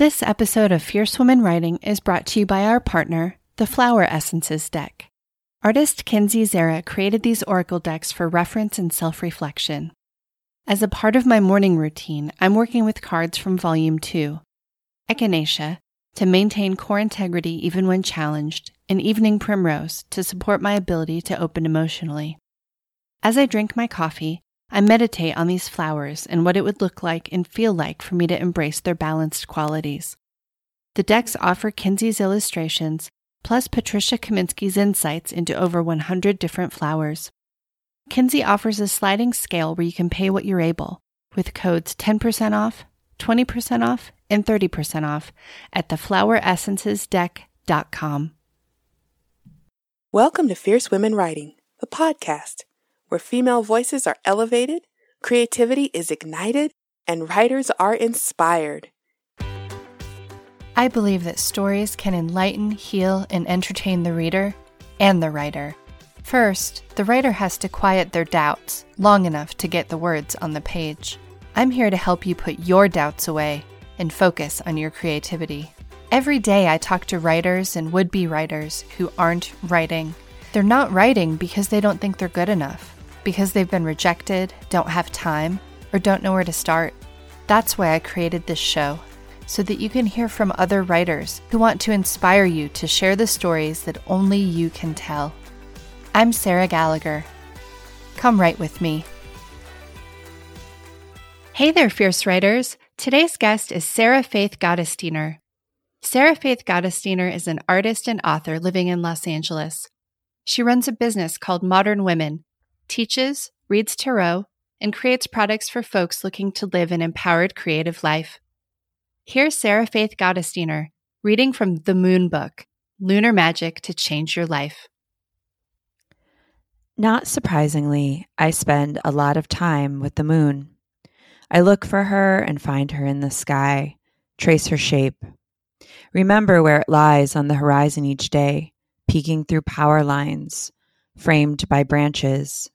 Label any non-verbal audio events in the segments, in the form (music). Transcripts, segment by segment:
This episode of Fierce Womxn Writing is brought to you by our partner, the Flower Essences deck. Artist Kinsey Zara created these oracle decks for reference and self reflection. As a part of my morning routine, I'm working with cards from Volume 2 Echinacea, to maintain core integrity even when challenged, and Evening Primrose, to support my ability to open emotionally. As I drink my coffee, I meditate on these flowers and what it would look like and feel like for me to embrace their balanced qualities. The decks offer Kinsey's illustrations, plus Patricia Kaminsky's insights into over 100 different flowers. Kinsey offers a sliding scale where you can pay what you're able, with codes 10% off, 20% off, and 30% off at thefloweressencesdeck.com. Welcome to Fierce Womxn Writing, the podcast where female voices are elevated, creativity is ignited, and writers are inspired. I believe that stories can enlighten, heal, and entertain the reader and the writer. First, the writer has to quiet their doubts long enough to get the words on the page. I'm here to help you put your doubts away and focus on your creativity. Every day, I talk to writers and would be writers who aren't writing. They're not writing because they don't think they're good enough because they've been rejected, don't have time, or don't know where to start. That's why I created this show, so that you can hear from other writers who want to inspire you to share the stories that only you can tell. I'm Sarah Gallagher. Come write with me. Hey there, fierce writers. Today's guest is Sarah Faith Gottesdiener. Sarah Faith Gottesdiener is an artist and author living in Los Angeles. She runs a business called Modern Women, teaches, reads tarot, and creates products for folks looking to live an empowered creative life. Here's Sarah Faith Gottesdiener reading from The Moon Book Lunar Magic to Change Your Life. Not surprisingly, I spend a lot of time with the moon. I look for her and find her in the sky, trace her shape. Remember where it lies on the horizon each day, peeking through power lines, framed by branches,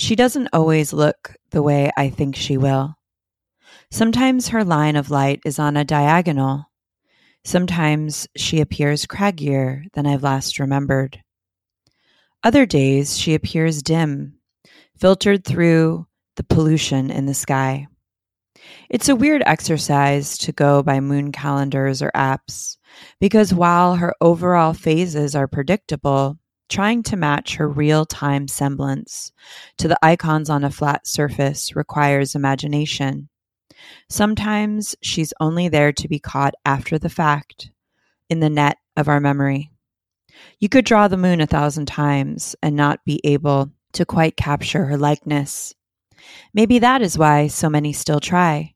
she doesn't always look the way I think she will. Sometimes her line of light is on a diagonal. Sometimes she appears craggier than I've last remembered. Other days she appears dim, filtered through the pollution in the sky. It's a weird exercise to go by moon calendars or apps because while her overall phases are predictable, Trying to match her real time semblance to the icons on a flat surface requires imagination. Sometimes she's only there to be caught after the fact, in the net of our memory. You could draw the moon a thousand times and not be able to quite capture her likeness. Maybe that is why so many still try.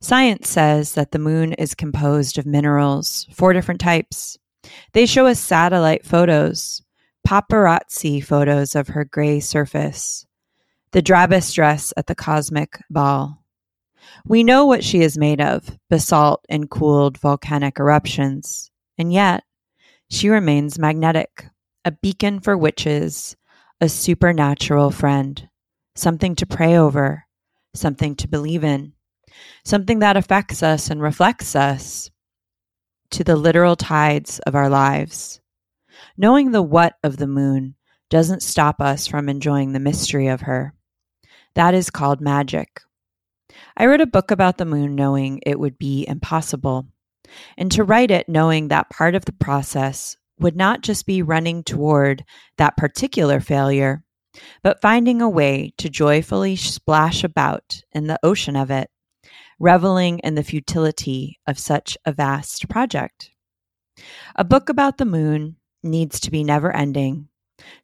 Science says that the moon is composed of minerals, four different types. They show us satellite photos, paparazzi photos of her gray surface, the drabbest dress at the cosmic ball. We know what she is made of basalt and cooled volcanic eruptions, and yet she remains magnetic, a beacon for witches, a supernatural friend, something to pray over, something to believe in, something that affects us and reflects us to the literal tides of our lives. Knowing the what of the moon doesn't stop us from enjoying the mystery of her. That is called magic. I wrote a book about the moon knowing it would be impossible, and to write it knowing that part of the process would not just be running toward that particular failure, but finding a way to joyfully splash about in the ocean of it, reveling in the futility of such a vast project. A book about the moon needs to be never ending,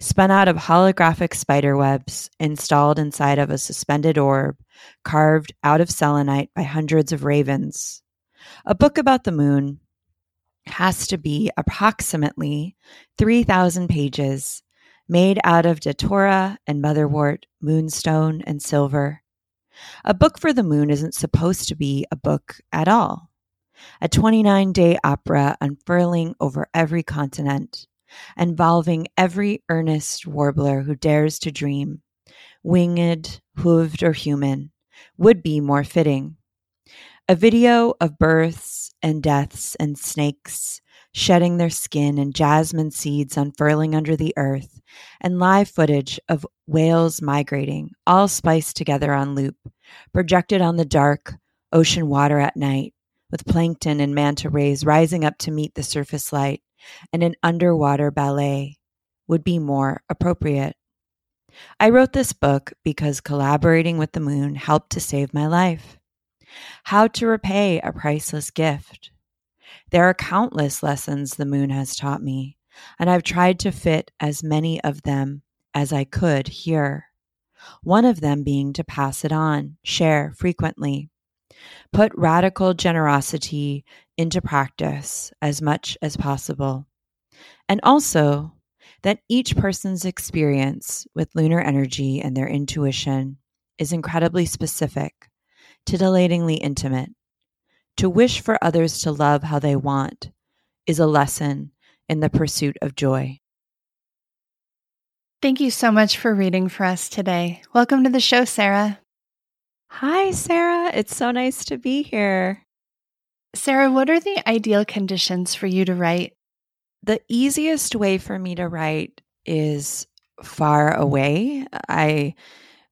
spun out of holographic spider webs installed inside of a suspended orb carved out of selenite by hundreds of ravens. A book about the moon has to be approximately 3,000 pages, made out of datura and motherwort, moonstone, and silver. A book for the moon isn't supposed to be a book at all. A 29 day opera unfurling over every continent, involving every earnest warbler who dares to dream, winged, hooved, or human, would be more fitting. A video of births and deaths and snakes shedding their skin and jasmine seeds unfurling under the earth, and live footage of whales migrating, all spiced together on loop, projected on the dark ocean water at night, with plankton and manta rays rising up to meet the surface light, and an underwater ballet would be more appropriate. I wrote this book because collaborating with the moon helped to save my life. How to repay a priceless gift. There are countless lessons the moon has taught me, and I've tried to fit as many of them as I could here. One of them being to pass it on, share frequently, put radical generosity into practice as much as possible, and also that each person's experience with lunar energy and their intuition is incredibly specific, titillatingly intimate. To wish for others to love how they want is a lesson in the pursuit of joy. Thank you so much for reading for us today. Welcome to the show, Sarah. Hi, Sarah. It's so nice to be here. Sarah, what are the ideal conditions for you to write? The easiest way for me to write is far away. I,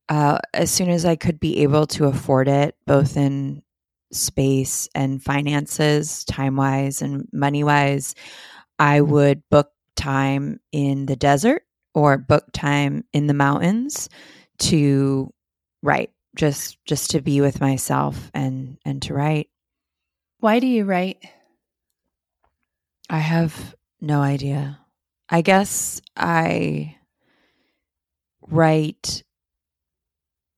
uh, as soon as I could be able to afford it, both in space and finances, time wise and money wise, I would book time in the desert or book time in the mountains to write just just to be with myself and and to write why do you write i have no idea i guess i write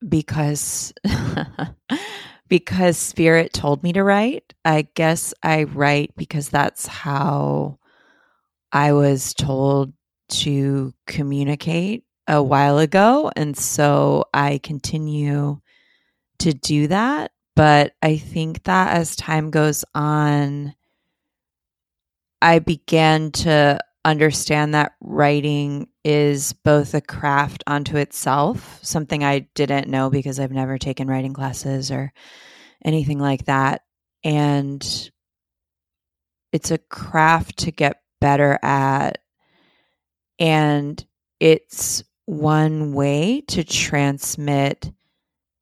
because (laughs) because spirit told me to write i guess i write because that's how i was told to communicate a while ago. And so I continue to do that. But I think that as time goes on, I began to understand that writing is both a craft unto itself, something I didn't know because I've never taken writing classes or anything like that. And it's a craft to get better at. And it's one way to transmit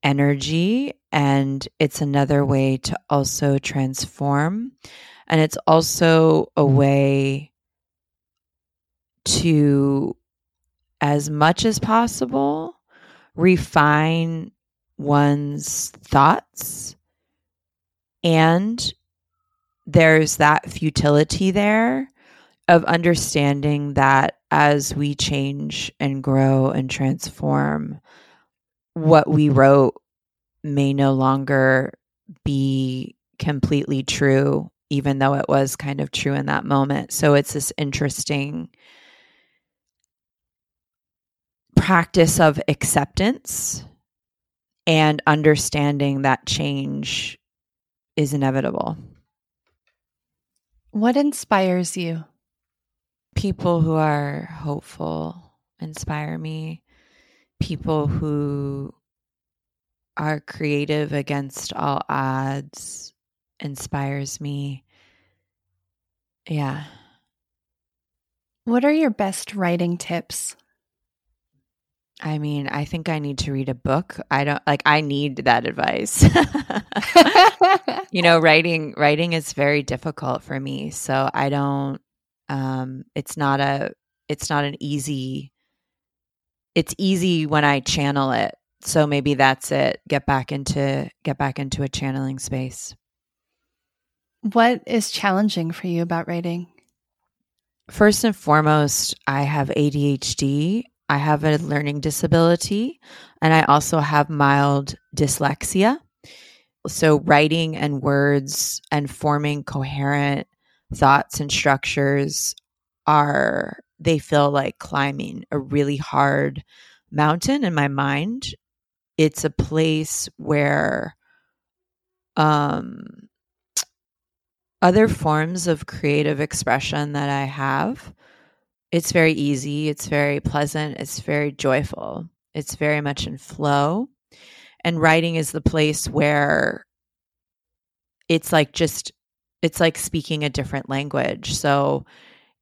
energy and it's another way to also transform. And it's also a mm. way to as much as possible refine one's thoughts. And there's that futility there of understanding that as we change and grow and transform, what we wrote may no longer be completely true, even though it was kind of true in that moment. So it's this interesting practice of acceptance and understanding that change is inevitable. What inspires you? people who are hopeful inspire me. People who are creative against all odds inspires me. Yeah. What are your best writing tips? I mean, I think I need to read a book. I don't like I need that advice. (laughs) you know, (laughs) writing writing is very difficult for me, so I don't um, it's not a it's not an easy it's easy when I channel it. So maybe that's it. Get back into get back into a channeling space. What is challenging for you about writing? First and foremost, I have ADHD. I have a learning disability, and I also have mild dyslexia. So, writing and words and forming coherent thoughts and structures are they feel like climbing a really hard mountain in my mind it's a place where um other forms of creative expression that i have it's very easy it's very pleasant it's very joyful it's very much in flow and writing is the place where it's like just it's like speaking a different language. So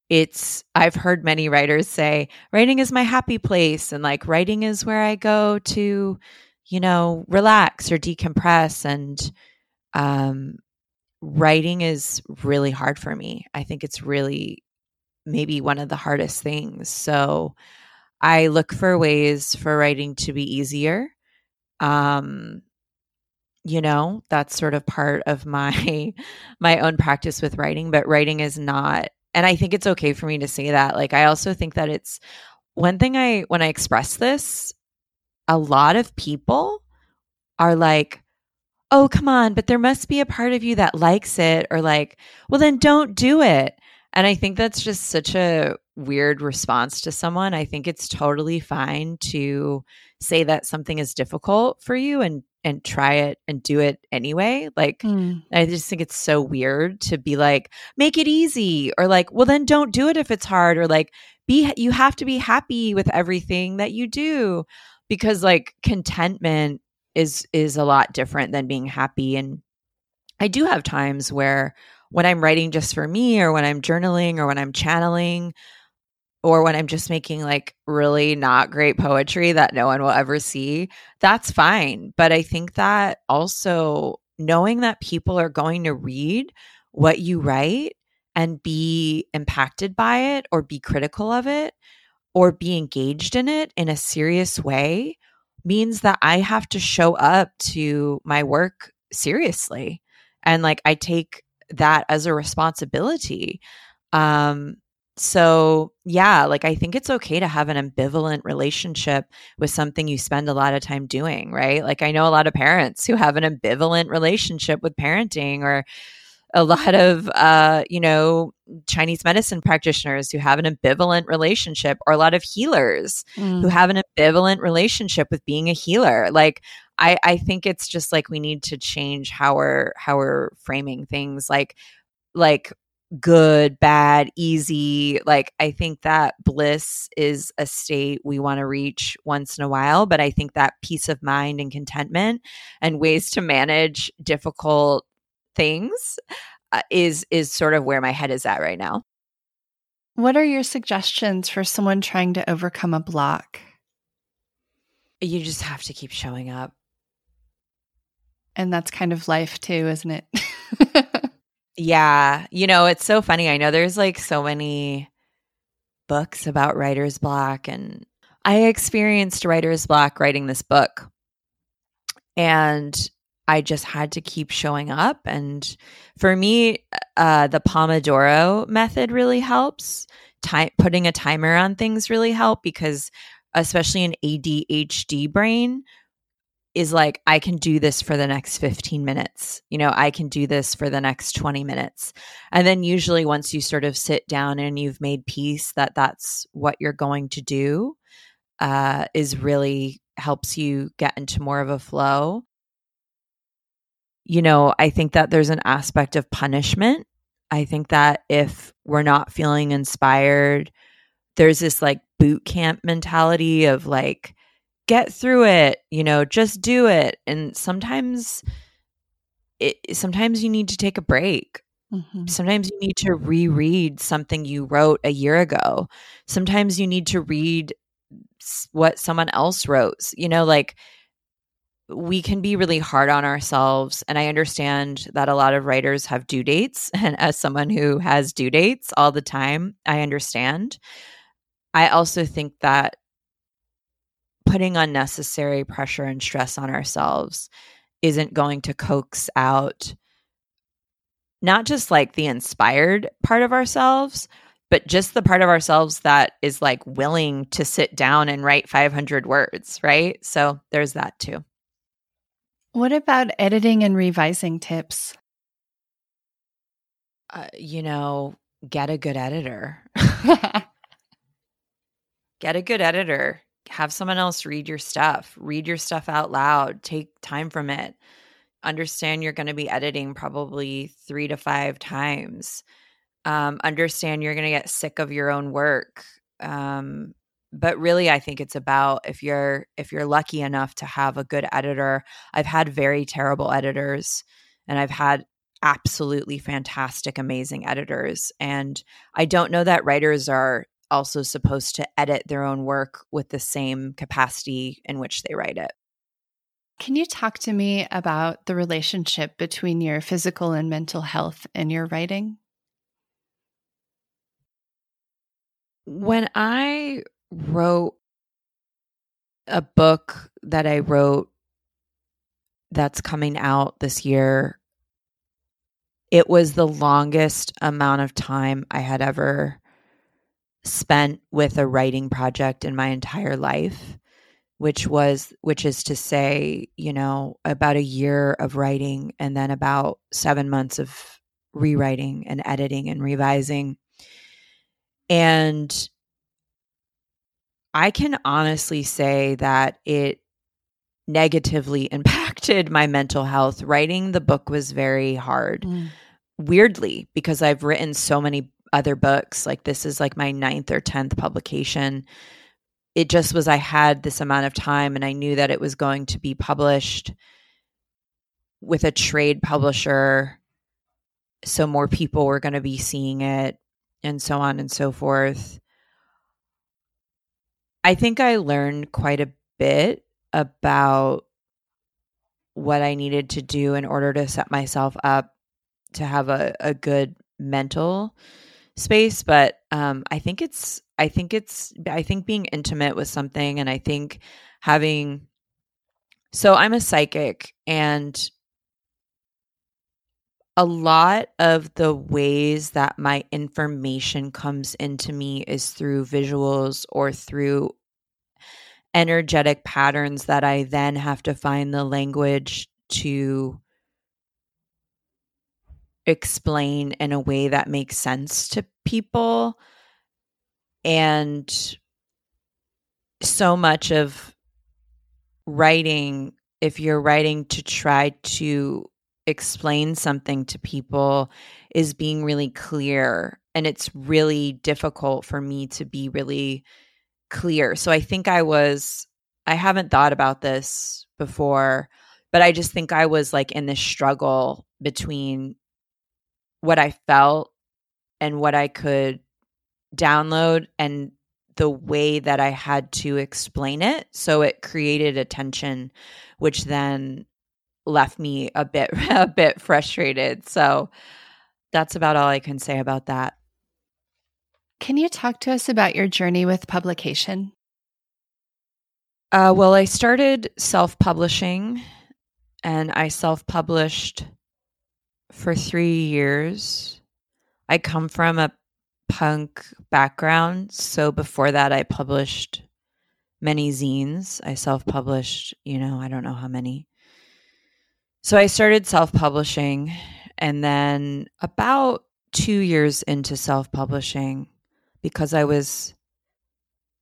it's I've heard many writers say writing is my happy place and like writing is where I go to, you know, relax or decompress and um writing is really hard for me. I think it's really maybe one of the hardest things. So I look for ways for writing to be easier. Um you know that's sort of part of my (laughs) my own practice with writing but writing is not and i think it's okay for me to say that like i also think that it's one thing i when i express this a lot of people are like oh come on but there must be a part of you that likes it or like well then don't do it and i think that's just such a weird response to someone i think it's totally fine to say that something is difficult for you and and try it and do it anyway. Like, mm. I just think it's so weird to be like, make it easy, or like, well, then don't do it if it's hard, or like, be, you have to be happy with everything that you do because like contentment is is a lot different than being happy and i do have times where when i'm writing just for me or when i'm journaling or when i'm channeling or when I'm just making like really not great poetry that no one will ever see, that's fine. But I think that also knowing that people are going to read what you write and be impacted by it or be critical of it or be engaged in it in a serious way means that I have to show up to my work seriously. And like I take that as a responsibility. Um, so yeah like i think it's okay to have an ambivalent relationship with something you spend a lot of time doing right like i know a lot of parents who have an ambivalent relationship with parenting or a lot of uh, you know chinese medicine practitioners who have an ambivalent relationship or a lot of healers mm. who have an ambivalent relationship with being a healer like I, I think it's just like we need to change how we're how we're framing things like like good, bad, easy. Like, I think that bliss is a state we want to reach once in a while. But I think that peace of mind and contentment and ways to manage difficult things uh, is is sort of where my head is at right now. What are your suggestions for someone trying to overcome a block? You just have to keep showing up. And that's kind of life too, isn't it? (laughs) Yeah. You know, it's so funny. I know there's like so many books about writer's block, and I experienced writer's block writing this book. And I just had to keep showing up. And for me, uh, the Pomodoro method really helps. Time, putting a timer on things really help because, especially an ADHD brain, is like, I can do this for the next 15 minutes. You know, I can do this for the next 20 minutes. And then usually, once you sort of sit down and you've made peace that that's what you're going to do, uh, is really helps you get into more of a flow. You know, I think that there's an aspect of punishment. I think that if we're not feeling inspired, there's this like boot camp mentality of like, get through it, you know, just do it. And sometimes it sometimes you need to take a break. Mm-hmm. Sometimes you need to reread something you wrote a year ago. Sometimes you need to read what someone else wrote. You know, like we can be really hard on ourselves. And I understand that a lot of writers have due dates. (laughs) And as someone who has due dates all the time, I understand. I also think that putting unnecessary pressure and stress on ourselves isn't going to coax out not just like the inspired part of ourselves, but just the part of ourselves that is like willing to sit down and write 500 words, right? So there's that too. What about editing and revising tips? Uh, you know, get a good editor. (laughs) get a good editor have someone else read your stuff, read your stuff out loud, take time from it. Understand you're going to be editing probably three to five times. Um, understand you're going to get sick of your own work. Um, but really i think it's about if you're if you're lucky enough to have a good editor i've had very terrible editors and i've had absolutely fantastic, amazing editors. And I don't know that writers are also supposed to edit their own work with the same capacity in which they write it. Can you talk to me about the relationship between your physical and mental health and your writing? When I wrote a book that I wrote that's coming out this year, it was the longest amount of time I had ever spent with a writing project in my entire life which was which is to say you know about a year of writing and then about 7 months of rewriting and editing and revising. And i can honestly say that it negatively (laughs) impacted my mental health writing the book was very hard mm. weirdly because i've written so many other books like this is like my ninth or 10th publication it just was I had this amount of time and I knew that it was going to be published with a trade publisher. So more people were going to be seeing it and so on and so forth. I think I learned quite a bit about what I needed to do in order to set myself up to have a, a good mental space. But um, I think it's I think it's I think being intimate with something and I think having so I'm a psychic and a lot of the ways that my information comes into me is through visuals or through energetic patterns that I then have to find the language to explain in a way that makes sense to people. And so much of writing, if you're writing to try to explain something to people, is being really clear. And it's really difficult for me to be really clear. So I think I was, I haven't thought about this before, but I just think I was like in this struggle between what I felt and what I could download and the way that I had to explain it. So it created a tension, which then left me a bit (laughs) a bit frustrated. So that's about all I can say about that. Can you talk to us about your journey with publication? Uh, well, I started self publishing and I self published for three years. I come from a punk background. So before that, I published many zines. I self published, you know, I don't know how many. So I started self publishing. And then about two years into self publishing, because I was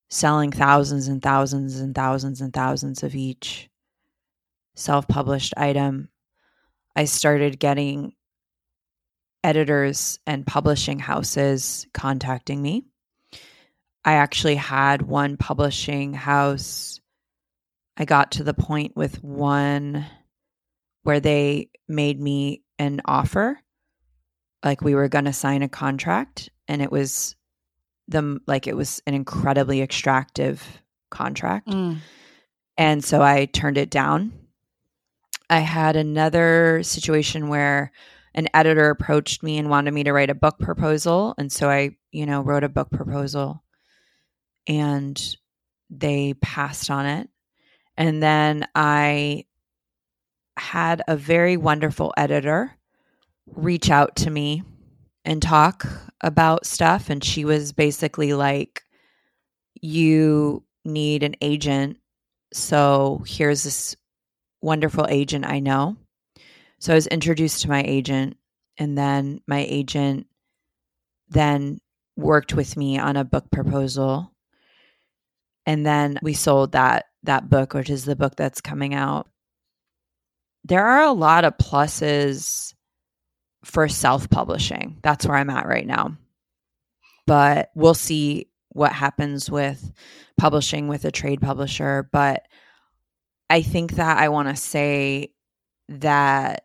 selling thousands and thousands and thousands and thousands of each self published item, I started getting editors and publishing houses contacting me. I actually had one publishing house. I got to the point with one where they made me an offer. Like we were going to sign a contract and it was the like it was an incredibly extractive contract. Mm. And so I turned it down. I had another situation where an editor approached me and wanted me to write a book proposal. And so I, you know, wrote a book proposal and they passed on it. And then I had a very wonderful editor reach out to me and talk about stuff. And she was basically like, You need an agent. So here's this wonderful agent I know. So I was introduced to my agent, and then my agent then worked with me on a book proposal. And then we sold that that book, which is the book that's coming out. There are a lot of pluses for self-publishing. That's where I'm at right now. But we'll see what happens with publishing with a trade publisher, but I think that I want to say that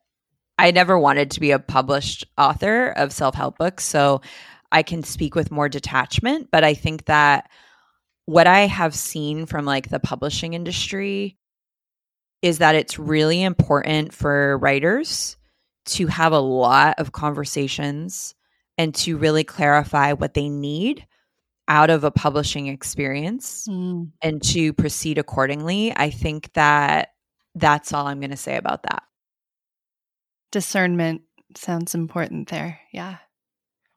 I never wanted to be a published author of self help books. So I can speak with more detachment. But I think that what I have seen from like the publishing industry is that it's really important for writers to have a lot of conversations and to really clarify what they need out of a publishing experience mm. and to proceed accordingly. I think that that's all I'm going to say about that. Discernment sounds important there. Yeah.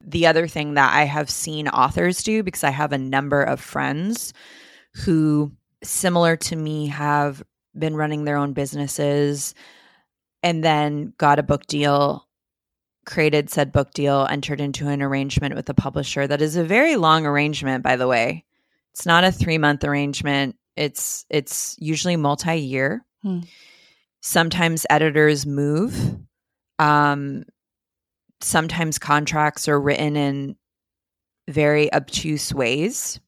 The other thing that I have seen authors do, because I have a number of friends who, similar to me, have been running their own businesses and then got a book deal created said book deal, entered into an arrangement with a publisher that is a very long arrangement, by the way. It's not a three month arrangement. It's it's usually multi year. Hmm. Sometimes editors move. Um, sometimes contracts are written in very obtuse ways.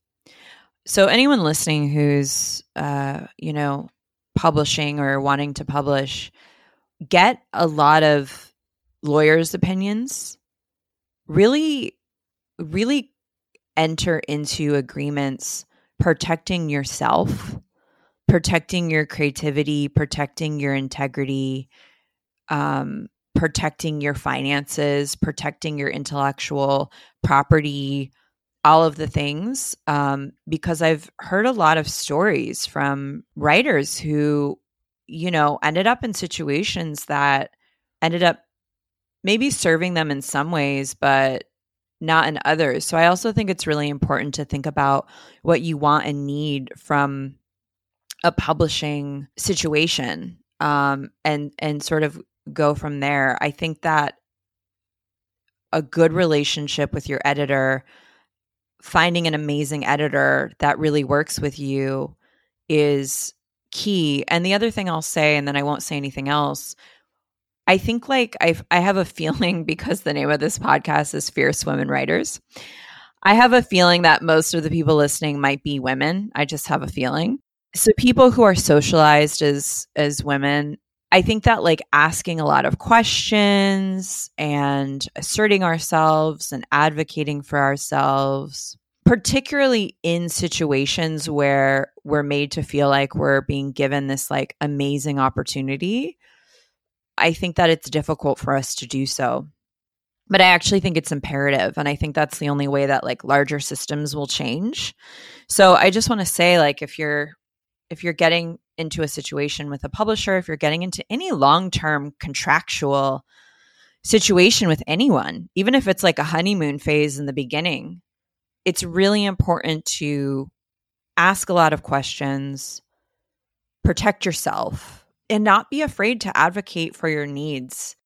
So anyone listening who's uh, you know publishing or wanting to publish, get a lot of lawyers' opinions, really, really enter into agreements protecting yourself, protecting your creativity, protecting your integrity, um, protecting your finances, protecting your intellectual property, all of the things. Um, because I've heard a lot of stories from writers who, you know, ended up in situations that ended up maybe serving them in some ways, but not in others. So I also think it's really important to think about what you want and need from a publishing situation um, and and sort of go from there. I think that a good relationship with your editor, finding an amazing editor that really works with you is key. And the other thing I'll say, and then I won't say anything else, I think like I I have a feeling (laughs) because the name of this podcast is Fierce Women Writers. I have a feeling that most of the people listening might be women. I just have a feeling. So people who are socialized as as women, I think that like asking a lot of questions and asserting ourselves and advocating for ourselves, particularly in situations where we're made to feel like we're being given this like amazing opportunity I think that it's difficult for us to do so. But I actually think it's imperative. And I think that's the only way that like larger systems will change. So I just want to say, like, if you're if you're getting into a situation with a publisher, if you're getting into any long-term contractual situation with anyone, even if it's like a honeymoon phase in the beginning, it's really important to ask a lot of questions, protect yourself, and not be afraid to advocate for your needs.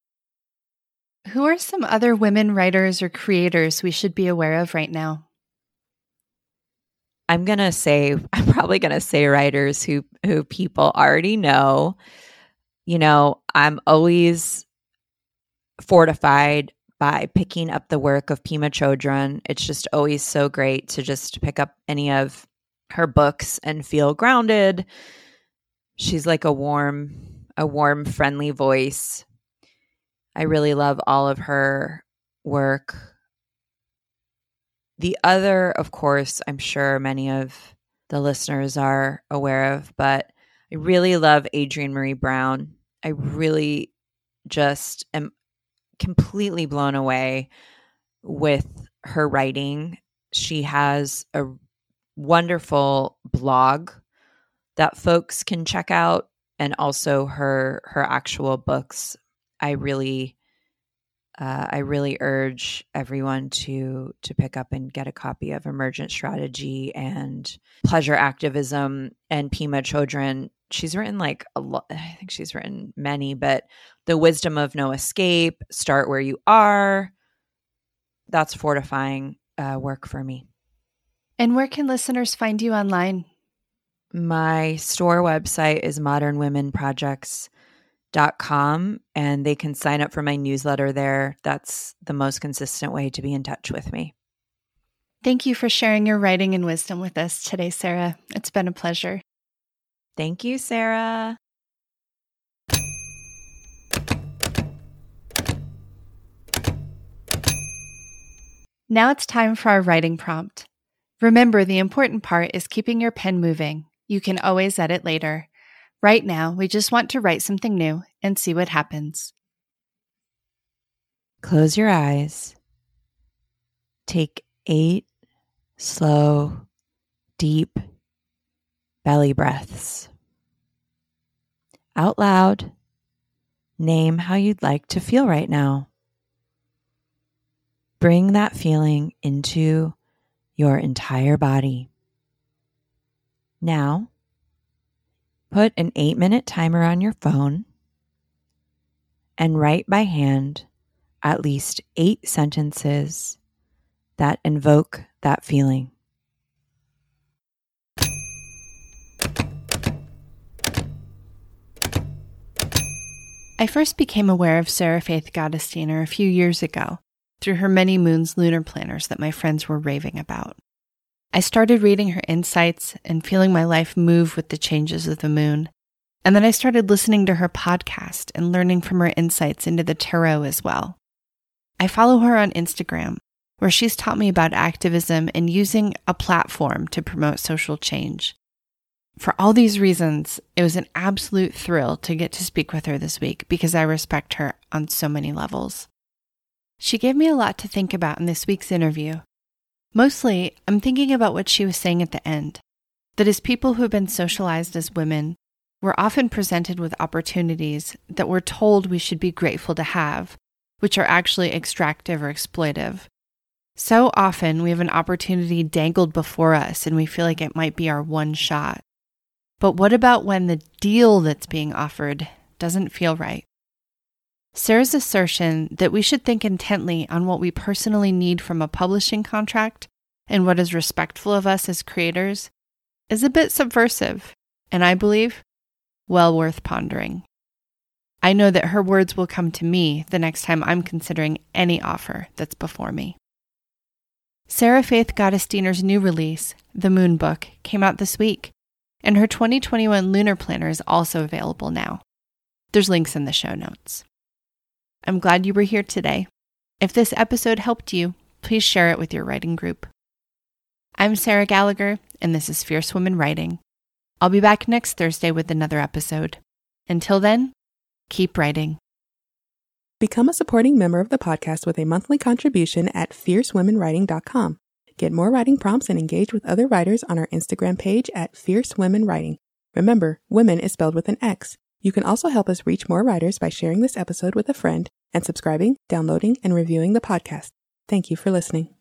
Who are some other women writers or creators we should be aware of right now? I'm going to say probably going to say writers who who people already know. You know, I'm always fortified by picking up the work of Pema Chodron. It's just always so great to just pick up any of her books and feel grounded she's like a warm a warm friendly voice i really love all of her work the other of course i'm sure many of the listeners are aware of but i really love adrienne maree brown. I really just am completely blown away with her writing. She has a wonderful blog that folks can check out and also her her actual books. I really uh, i really urge everyone to to pick up and get a copy of emergent strategy and pleasure activism and Pema Chodron. She's written like a lot (sighs) i think she's written many but the wisdom of no escape start where you are that's fortifying uh, work for me. And where can listeners find you online? My store website is dot com and they can sign up for my newsletter there. That's the most consistent way to be in touch with me. Thank you for sharing your writing and wisdom with us today, Sarah. It's been a pleasure. Thank you, Sarah. Now it's time for our writing prompt. Remember, the important part is keeping your pen moving. You can always edit later. Right now, we just want to write something new and see what happens. Close your eyes. Take eight slow, deep belly breaths. Out loud, name how you'd like to feel right now. Bring that feeling into your entire body. Now, put an eight minute timer on your phone and write by hand at least eight sentences that invoke that feeling. I first became aware of Sarah Faith Gottesdiener a few years ago through her many moons lunar planners that my friends were raving about. I started reading her insights and feeling my life move with the changes of the moon. And then I started listening to her podcast and learning from her insights into the tarot as well. I follow her on Instagram, where she's taught me about activism and using a platform to promote social change. For all these reasons, it was an absolute thrill to get to speak with her this week because I respect her on so many levels. She gave me a lot to think about in this week's interview, Mostly, I'm thinking about what she was saying at the end that as people who have been socialized as women, we're often presented with opportunities that we're told we should be grateful to have, which are actually extractive or exploitive. So often we have an opportunity dangled before us and we feel like it might be our one shot. But what about when the deal that's being offered doesn't feel right? Sarah's assertion that we should think intently on what we personally need from a publishing contract and what is respectful of us as creators is a bit subversive, and I believe well worth pondering. I know that her words will come to me the next time I'm considering any offer that's before me. Sarah Faith Gottesdiener's new release, The Moon Book, came out this week, and her 2021 Lunar Planner is also available now. There's links in the show notes. I'm glad you were here today. If this episode helped you, please share it with your writing group. I'm Sarah Gallagher, and this is Fierce Womxn Writing. I'll be back next Thursday with another episode. Until then, keep writing. Become a supporting member of the podcast with a monthly contribution at fiercewomxnwriting.com. Get more writing prompts and engage with other writers on our Instagram page at Fierce Womxn Writing. Remember, women is spelled with an X. You can also help us reach more writers by sharing this episode with a friend and subscribing, downloading, and reviewing the podcast. Thank you for listening.